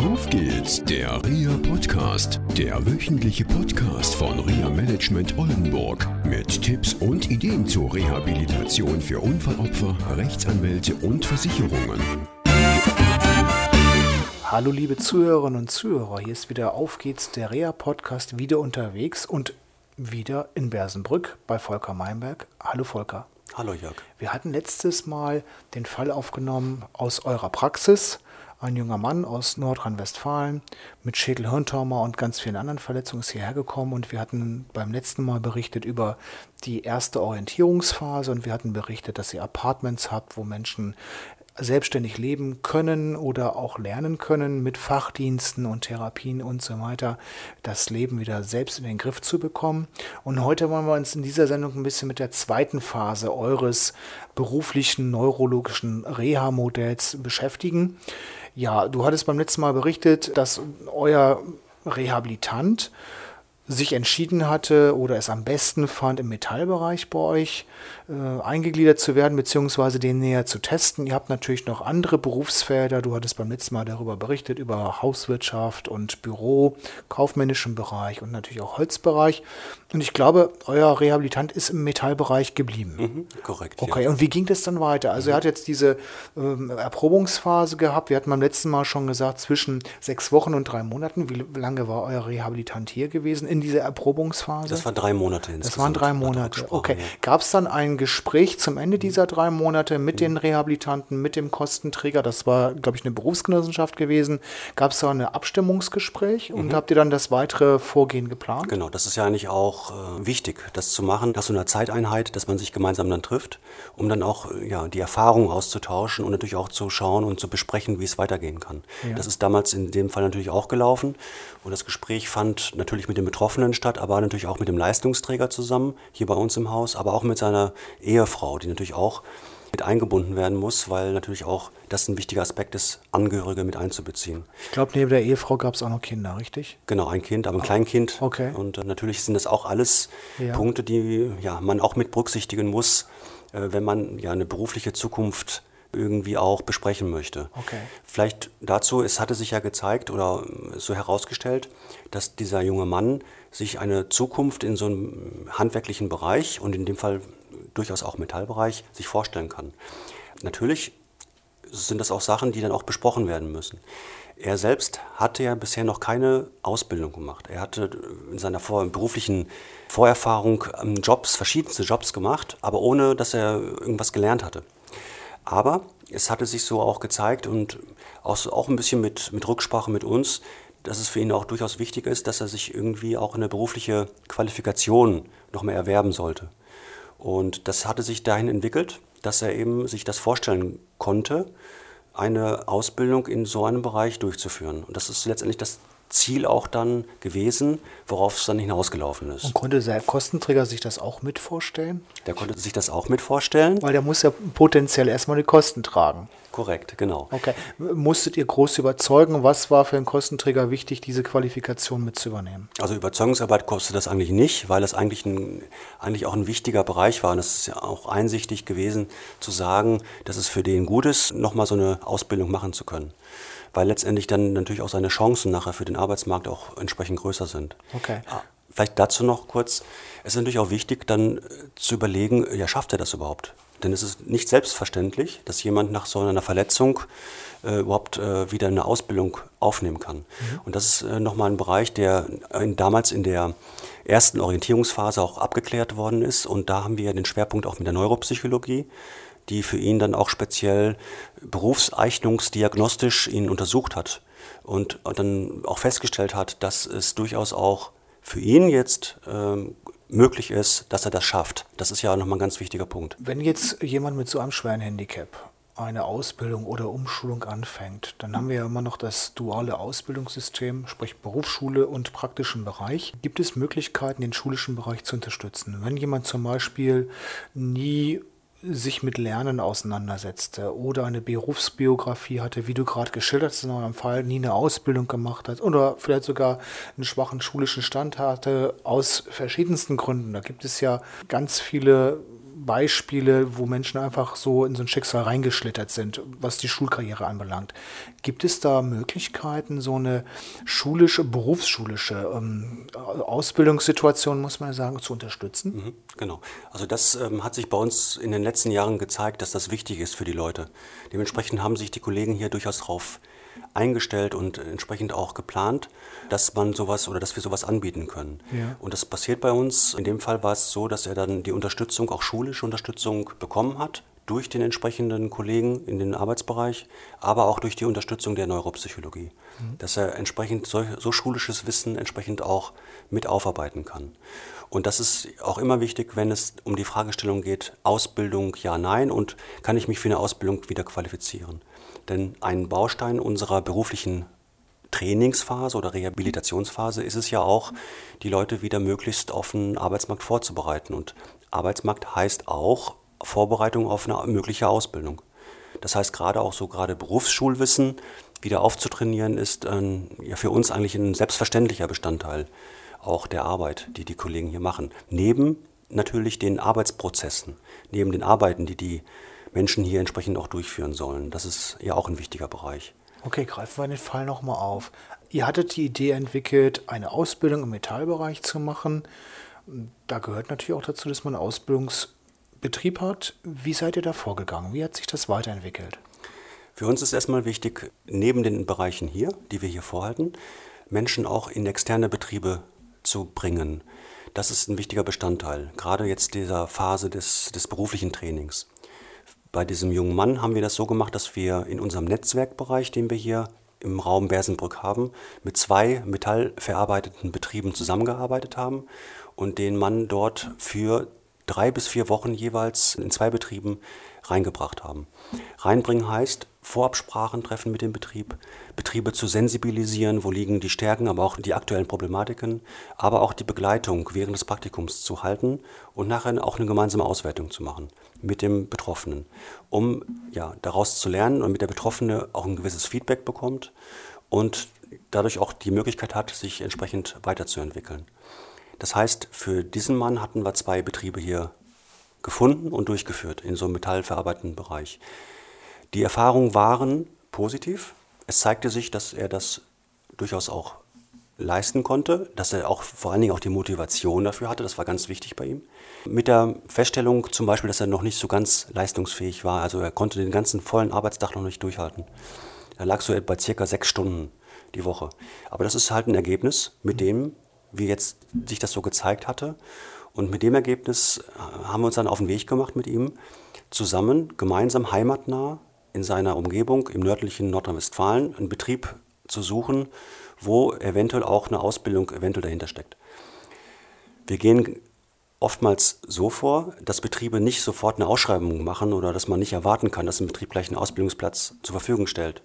Auf geht's, der RIA Podcast, der wöchentliche Podcast von RIA Management Oldenburg mit Tipps und Ideen zur Rehabilitation für Unfallopfer, Rechtsanwälte und Versicherungen. Hallo liebe Zuhörerinnen und Zuhörer, hier ist wieder Auf geht's, der REA Podcast, wieder unterwegs und wieder in Bersenbrück bei Volker Meinberg. Hallo Volker. Hallo Jörg. Wir hatten letztes Mal den Fall aufgenommen aus eurer Praxis. Ein junger Mann aus Nordrhein-Westfalen mit Schädelhirntrauma und ganz vielen anderen Verletzungen ist hierher gekommen und wir hatten beim letzten Mal berichtet über die erste Orientierungsphase und wir hatten berichtet, dass ihr Apartments habt, wo Menschen selbstständig leben können oder auch lernen können mit Fachdiensten und Therapien und so weiter, das Leben wieder selbst in den Griff zu bekommen. Und heute wollen wir uns in dieser Sendung ein bisschen mit der zweiten Phase eures beruflichen neurologischen Reha-Modells beschäftigen. Ja, du hattest beim letzten Mal berichtet, dass euer Rehabilitant sich entschieden hatte oder es am besten fand, im Metallbereich bei euch eingegliedert zu werden, beziehungsweise den näher zu testen. Ihr habt natürlich noch andere Berufsfelder. Du hattest beim letzten Mal darüber berichtet, über Hauswirtschaft und Büro, kaufmännischen Bereich und natürlich auch Holzbereich. Und ich glaube, euer Rehabilitant ist im Metallbereich geblieben. Mhm, korrekt. Okay, ja. und wie ging das dann weiter? Also, mhm. er hat jetzt diese ähm, Erprobungsphase gehabt. Wir hatten beim letzten Mal schon gesagt, zwischen sechs Wochen und drei Monaten. Wie lange war euer Rehabilitant hier gewesen in dieser Erprobungsphase? Das waren drei Monate insgesamt. Das waren drei Monate. Okay. Ja. Gab es dann ein Gespräch zum Ende dieser drei Monate mit den Rehabilitanten, mit dem Kostenträger. Das war, glaube ich, eine Berufsgenossenschaft gewesen. Gab es da ein Abstimmungsgespräch und mhm. habt ihr dann das weitere Vorgehen geplant? Genau, das ist ja eigentlich auch äh, wichtig, das zu machen, nach so einer Zeiteinheit, dass man sich gemeinsam dann trifft, um dann auch äh, ja, die Erfahrungen auszutauschen und natürlich auch zu schauen und zu besprechen, wie es weitergehen kann. Ja. Das ist damals in dem Fall natürlich auch gelaufen und das Gespräch fand natürlich mit den Betroffenen statt, aber natürlich auch mit dem Leistungsträger zusammen, hier bei uns im Haus, aber auch mit seiner Ehefrau, die natürlich auch mit eingebunden werden muss, weil natürlich auch das ein wichtiger Aspekt ist, Angehörige mit einzubeziehen. Ich glaube, neben der Ehefrau gab es auch noch Kinder, richtig? Genau, ein Kind, aber ein oh, Kleinkind. Okay. Und äh, natürlich sind das auch alles ja. Punkte, die ja, man auch mit berücksichtigen muss, äh, wenn man ja eine berufliche Zukunft irgendwie auch besprechen möchte. Okay. Vielleicht dazu, es hatte sich ja gezeigt oder so herausgestellt, dass dieser junge Mann sich eine Zukunft in so einem handwerklichen Bereich und in dem Fall durchaus auch Metallbereich sich vorstellen kann. Natürlich sind das auch Sachen, die dann auch besprochen werden müssen. Er selbst hatte ja bisher noch keine Ausbildung gemacht. Er hatte in seiner beruflichen Vorerfahrung ähm, Jobs, verschiedenste Jobs gemacht, aber ohne, dass er irgendwas gelernt hatte. Aber es hatte sich so auch gezeigt und auch, auch ein bisschen mit, mit Rücksprache mit uns, dass es für ihn auch durchaus wichtig ist, dass er sich irgendwie auch eine berufliche Qualifikation noch mehr erwerben sollte. Und das hatte sich dahin entwickelt, dass er eben sich das vorstellen konnte, eine Ausbildung in so einem Bereich durchzuführen. Und das ist letztendlich das Ziel auch dann gewesen, worauf es dann hinausgelaufen ist. Und konnte der Kostenträger sich das auch mit vorstellen? Der konnte sich das auch mit vorstellen. Weil der muss ja potenziell erstmal die Kosten tragen. Korrekt, genau. Okay. Musstet ihr groß überzeugen? Was war für einen Kostenträger wichtig, diese Qualifikation mit zu übernehmen? Also Überzeugungsarbeit kostet das eigentlich nicht, weil das eigentlich, ein, eigentlich auch ein wichtiger Bereich war. Und es ist ja auch einsichtig gewesen zu sagen, dass es für den gut ist, nochmal so eine Ausbildung machen zu können weil letztendlich dann natürlich auch seine Chancen nachher für den Arbeitsmarkt auch entsprechend größer sind. Okay. Vielleicht dazu noch kurz, es ist natürlich auch wichtig, dann äh, zu überlegen, ja, schafft er das überhaupt? Denn es ist nicht selbstverständlich, dass jemand nach so einer Verletzung äh, überhaupt äh, wieder eine Ausbildung aufnehmen kann. Mhm. Und das ist äh, nochmal ein Bereich, der in, damals in der ersten Orientierungsphase auch abgeklärt worden ist. Und da haben wir den Schwerpunkt auch mit der Neuropsychologie die für ihn dann auch speziell berufseignungsdiagnostisch ihn untersucht hat und dann auch festgestellt hat, dass es durchaus auch für ihn jetzt ähm, möglich ist, dass er das schafft. Das ist ja nochmal ein ganz wichtiger Punkt. Wenn jetzt jemand mit so einem schweren Handicap eine Ausbildung oder Umschulung anfängt, dann haben wir ja immer noch das duale Ausbildungssystem, sprich Berufsschule und praktischen Bereich. Gibt es Möglichkeiten, den schulischen Bereich zu unterstützen? Wenn jemand zum Beispiel nie sich mit Lernen auseinandersetzte oder eine Berufsbiografie hatte, wie du gerade geschildert hast in eurem Fall, nie eine Ausbildung gemacht hat oder vielleicht sogar einen schwachen schulischen Stand hatte, aus verschiedensten Gründen. Da gibt es ja ganz viele Beispiele, wo Menschen einfach so in so ein Schicksal reingeschlittert sind, was die Schulkarriere anbelangt. Gibt es da Möglichkeiten, so eine schulische, berufsschulische ähm, Ausbildungssituation, muss man sagen, zu unterstützen? Mhm, genau. Also das ähm, hat sich bei uns in den letzten Jahren gezeigt, dass das wichtig ist für die Leute. Dementsprechend haben sich die Kollegen hier durchaus darauf eingestellt und entsprechend auch geplant, dass man sowas oder dass wir sowas anbieten können. Ja. Und das passiert bei uns. In dem Fall war es so, dass er dann die Unterstützung, auch schulische Unterstützung bekommen hat durch den entsprechenden Kollegen in den Arbeitsbereich, aber auch durch die Unterstützung der Neuropsychologie, mhm. dass er entsprechend so, so schulisches Wissen entsprechend auch mit aufarbeiten kann. Und das ist auch immer wichtig, wenn es um die Fragestellung geht, Ausbildung ja, nein und kann ich mich für eine Ausbildung wieder qualifizieren. Denn ein Baustein unserer beruflichen Trainingsphase oder Rehabilitationsphase ist es ja auch, die Leute wieder möglichst auf den Arbeitsmarkt vorzubereiten. Und Arbeitsmarkt heißt auch Vorbereitung auf eine mögliche Ausbildung. Das heißt, gerade auch so gerade Berufsschulwissen wieder aufzutrainieren, ist äh, ja für uns eigentlich ein selbstverständlicher Bestandteil auch der Arbeit, die die Kollegen hier machen. Neben natürlich den Arbeitsprozessen, neben den Arbeiten, die die Menschen hier entsprechend auch durchführen sollen. Das ist ja auch ein wichtiger Bereich. Okay, greifen wir den Fall nochmal auf. Ihr hattet die Idee entwickelt, eine Ausbildung im Metallbereich zu machen. Da gehört natürlich auch dazu, dass man einen Ausbildungsbetrieb hat. Wie seid ihr da vorgegangen? Wie hat sich das weiterentwickelt? Für uns ist erstmal wichtig, neben den Bereichen hier, die wir hier vorhalten, Menschen auch in externe Betriebe zu bringen. Das ist ein wichtiger Bestandteil, gerade jetzt dieser Phase des, des beruflichen Trainings. Bei diesem jungen Mann haben wir das so gemacht, dass wir in unserem Netzwerkbereich, den wir hier im Raum Bersenbrück haben, mit zwei metallverarbeitenden Betrieben zusammengearbeitet haben und den Mann dort für drei bis vier Wochen jeweils in zwei Betrieben reingebracht haben. Reinbringen heißt, Vorabsprachen treffen mit dem Betrieb, Betriebe zu sensibilisieren, wo liegen die Stärken, aber auch die aktuellen Problematiken, aber auch die Begleitung während des Praktikums zu halten und nachher auch eine gemeinsame Auswertung zu machen mit dem Betroffenen, um ja, daraus zu lernen und mit der Betroffene auch ein gewisses Feedback bekommt und dadurch auch die Möglichkeit hat, sich entsprechend weiterzuentwickeln. Das heißt, für diesen Mann hatten wir zwei Betriebe hier gefunden und durchgeführt in so einem metallverarbeitenden Bereich. Die Erfahrungen waren positiv. Es zeigte sich, dass er das durchaus auch leisten konnte, dass er auch vor allen Dingen auch die Motivation dafür hatte, das war ganz wichtig bei ihm. Mit der Feststellung zum Beispiel, dass er noch nicht so ganz leistungsfähig war, also er konnte den ganzen vollen Arbeitstag noch nicht durchhalten. Er lag so bei circa sechs Stunden die Woche. Aber das ist halt ein Ergebnis, mit dem, wie jetzt sich das so gezeigt hatte. Und mit dem Ergebnis äh, haben wir uns dann auf den Weg gemacht mit ihm, zusammen, gemeinsam heimatnah in seiner Umgebung im nördlichen Nordrhein-Westfalen einen Betrieb zu suchen, wo eventuell auch eine Ausbildung eventuell dahinter steckt. Wir gehen oftmals so vor, dass Betriebe nicht sofort eine Ausschreibung machen oder dass man nicht erwarten kann, dass ein Betrieb gleich einen Ausbildungsplatz zur Verfügung stellt,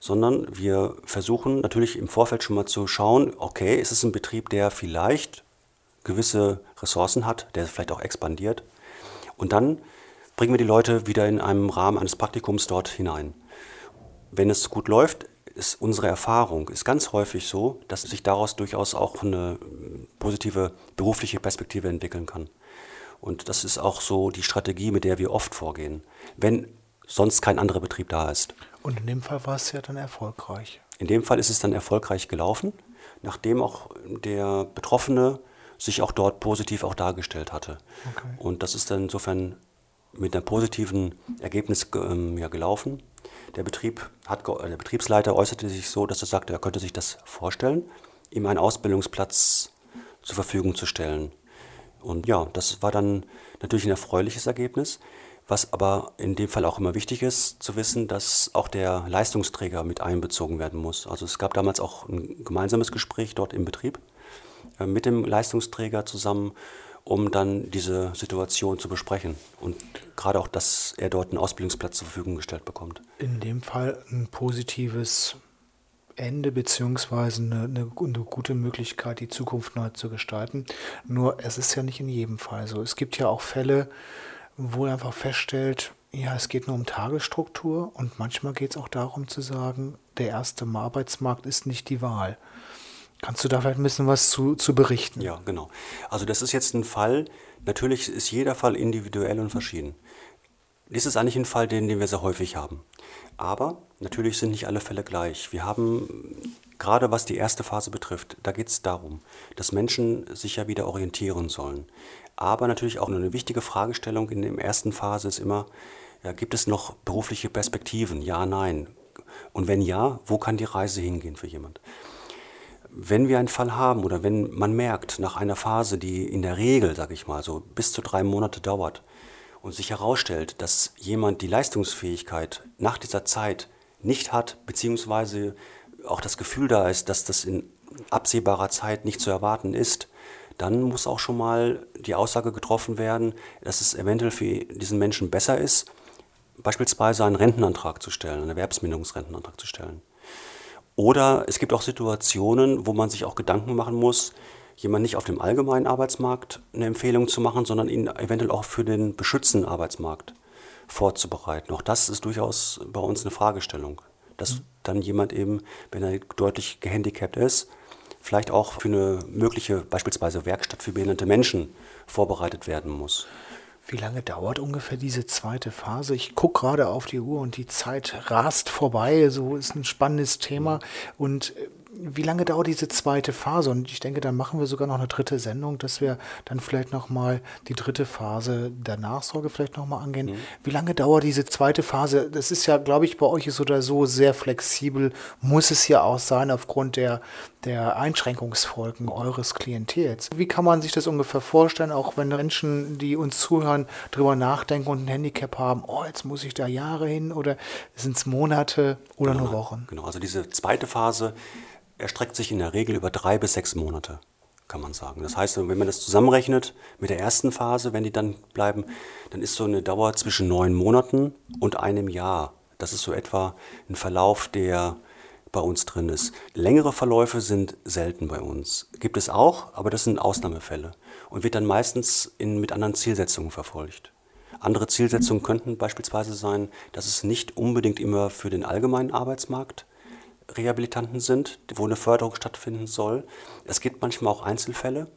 sondern wir versuchen natürlich im Vorfeld schon mal zu schauen, okay, ist es ein Betrieb, der vielleicht gewisse Ressourcen hat, der vielleicht auch expandiert und dann bringen wir die Leute wieder in einem Rahmen eines Praktikums dort hinein. Wenn es gut läuft, ist unsere Erfahrung ist ganz häufig so, dass sich daraus durchaus auch eine positive berufliche Perspektive entwickeln kann. Und das ist auch so die Strategie, mit der wir oft vorgehen, wenn sonst kein anderer Betrieb da ist. Und in dem Fall war es ja dann erfolgreich. In dem Fall ist es dann erfolgreich gelaufen, nachdem auch der Betroffene sich auch dort positiv auch dargestellt hatte. Okay. Und das ist dann insofern mit einem positiven Ergebnis ähm, ja, gelaufen. Der, Betrieb hat, der Betriebsleiter äußerte sich so, dass er sagte, er könnte sich das vorstellen, ihm einen Ausbildungsplatz zur Verfügung zu stellen. Und ja, das war dann natürlich ein erfreuliches Ergebnis. Was aber in dem Fall auch immer wichtig ist, zu wissen, dass auch der Leistungsträger mit einbezogen werden muss. Also es gab damals auch ein gemeinsames Gespräch dort im Betrieb äh, mit dem Leistungsträger zusammen, um dann diese Situation zu besprechen und gerade auch, dass er dort einen Ausbildungsplatz zur Verfügung gestellt bekommt. In dem Fall ein positives Ende beziehungsweise eine, eine, eine, gute Möglichkeit, die Zukunft neu zu gestalten. Nur es ist ja nicht in jedem Fall so. Es gibt ja auch Fälle, wo er einfach feststellt, ja, es geht nur um Tagesstruktur und manchmal geht es auch darum zu sagen, der erste Arbeitsmarkt ist nicht die Wahl. Kannst du da vielleicht ein bisschen was zu, zu berichten? Ja, genau. Also das ist jetzt ein Fall, natürlich ist jeder Fall individuell und verschieden. Dies ist eigentlich ein Fall, den, den wir sehr häufig haben. Aber natürlich sind nicht alle Fälle gleich. Wir haben, gerade was die erste Phase betrifft, da geht es darum, dass Menschen sich ja wieder orientieren sollen. Aber natürlich auch eine wichtige Fragestellung in der ersten Phase ist immer, ja, gibt es noch berufliche Perspektiven? Ja, nein. Und wenn ja, wo kann die Reise hingehen für jemand? Wenn wir einen Fall haben oder wenn man merkt, nach einer Phase, die in der Regel, sage ich mal, so bis zu drei Monate dauert und sich herausstellt, dass jemand die Leistungsfähigkeit nach dieser Zeit nicht hat, beziehungsweise auch das Gefühl da ist, dass das in absehbarer Zeit nicht zu erwarten ist, dann muss auch schon mal die Aussage getroffen werden, dass es eventuell für diesen Menschen besser ist, beispielsweise einen Rentenantrag zu stellen, einen Erwerbsminderungsrentenantrag zu stellen. Oder es gibt auch Situationen, wo man sich auch Gedanken machen muss, jemand nicht auf dem allgemeinen Arbeitsmarkt eine Empfehlung zu machen, sondern ihn eventuell auch für den beschützten Arbeitsmarkt vorzubereiten. Auch das ist durchaus bei uns eine Fragestellung, dass mhm. dann jemand eben, wenn er deutlich gehandicapt ist, vielleicht auch für eine mögliche beispielsweise Werkstatt für behinderte Menschen vorbereitet werden muss. Wie lange dauert ungefähr diese zweite Phase? Ich gucke gerade auf die Uhr und die Zeit rast vorbei. So ist ein spannendes Thema. Und äh, wie lange dauert diese zweite Phase? Und ich denke, dann machen wir sogar noch eine dritte Sendung, dass wir dann vielleicht nochmal die dritte Phase der Nachsorge vielleicht nochmal angehen. Mhm. Wie lange dauert diese zweite Phase? Das ist ja, glaube ich, bei euch ist oder so sehr flexibel, muss es ja auch sein aufgrund der, der Einschränkungsfolgen eures Klientels. Wie kann man sich das ungefähr vorstellen, auch wenn Menschen, die uns zuhören, darüber nachdenken und ein Handicap haben, oh, jetzt muss ich da Jahre hin oder sind es Monate oder genau, nur Wochen? Genau, also diese zweite Phase erstreckt sich in der Regel über drei bis sechs Monate, kann man sagen. Das heißt, wenn man das zusammenrechnet mit der ersten Phase, wenn die dann bleiben, dann ist so eine Dauer zwischen neun Monaten und einem Jahr. Das ist so etwa ein Verlauf, der bei uns drin ist. Längere Verläufe sind selten bei uns. Gibt es auch, aber das sind Ausnahmefälle und wird dann meistens in, mit anderen Zielsetzungen verfolgt. Andere Zielsetzungen könnten beispielsweise sein, dass es nicht unbedingt immer für den allgemeinen Arbeitsmarkt Rehabilitanten sind, wo eine Förderung stattfinden soll. Es gibt manchmal auch Einzelfälle,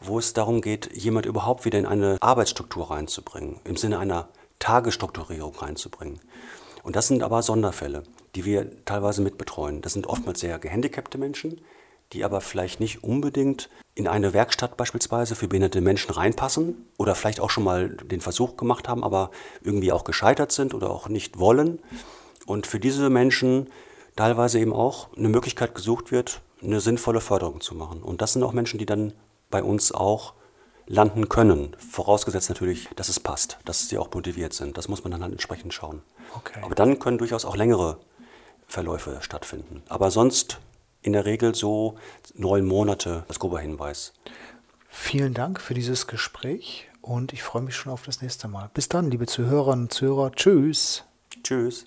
wo es darum geht, jemand überhaupt wieder in eine Arbeitsstruktur reinzubringen, im Sinne einer Tagesstrukturierung reinzubringen. Und das sind aber Sonderfälle, die wir teilweise mitbetreuen. Das sind oftmals sehr gehandicapte Menschen, die aber vielleicht nicht unbedingt in eine Werkstatt beispielsweise für behinderte Menschen reinpassen oder vielleicht auch schon mal den Versuch gemacht haben, aber irgendwie auch gescheitert sind oder auch nicht wollen. Und für diese Menschen teilweise eben auch eine Möglichkeit gesucht wird, eine sinnvolle Förderung zu machen. Und das sind auch Menschen, die dann bei uns auch landen können. Vorausgesetzt natürlich, dass es passt, dass sie auch motiviert sind. Das muss man dann halt entsprechend schauen. Okay. Aber dann können durchaus auch längere Verläufe stattfinden. Aber sonst in der Regel so neun Monate als grober Hinweis. Vielen Dank für dieses Gespräch und ich freue mich schon auf das nächste Mal. Bis dann, liebe Zuhörerinnen und Zuhörer. Tschüss. Tschüss.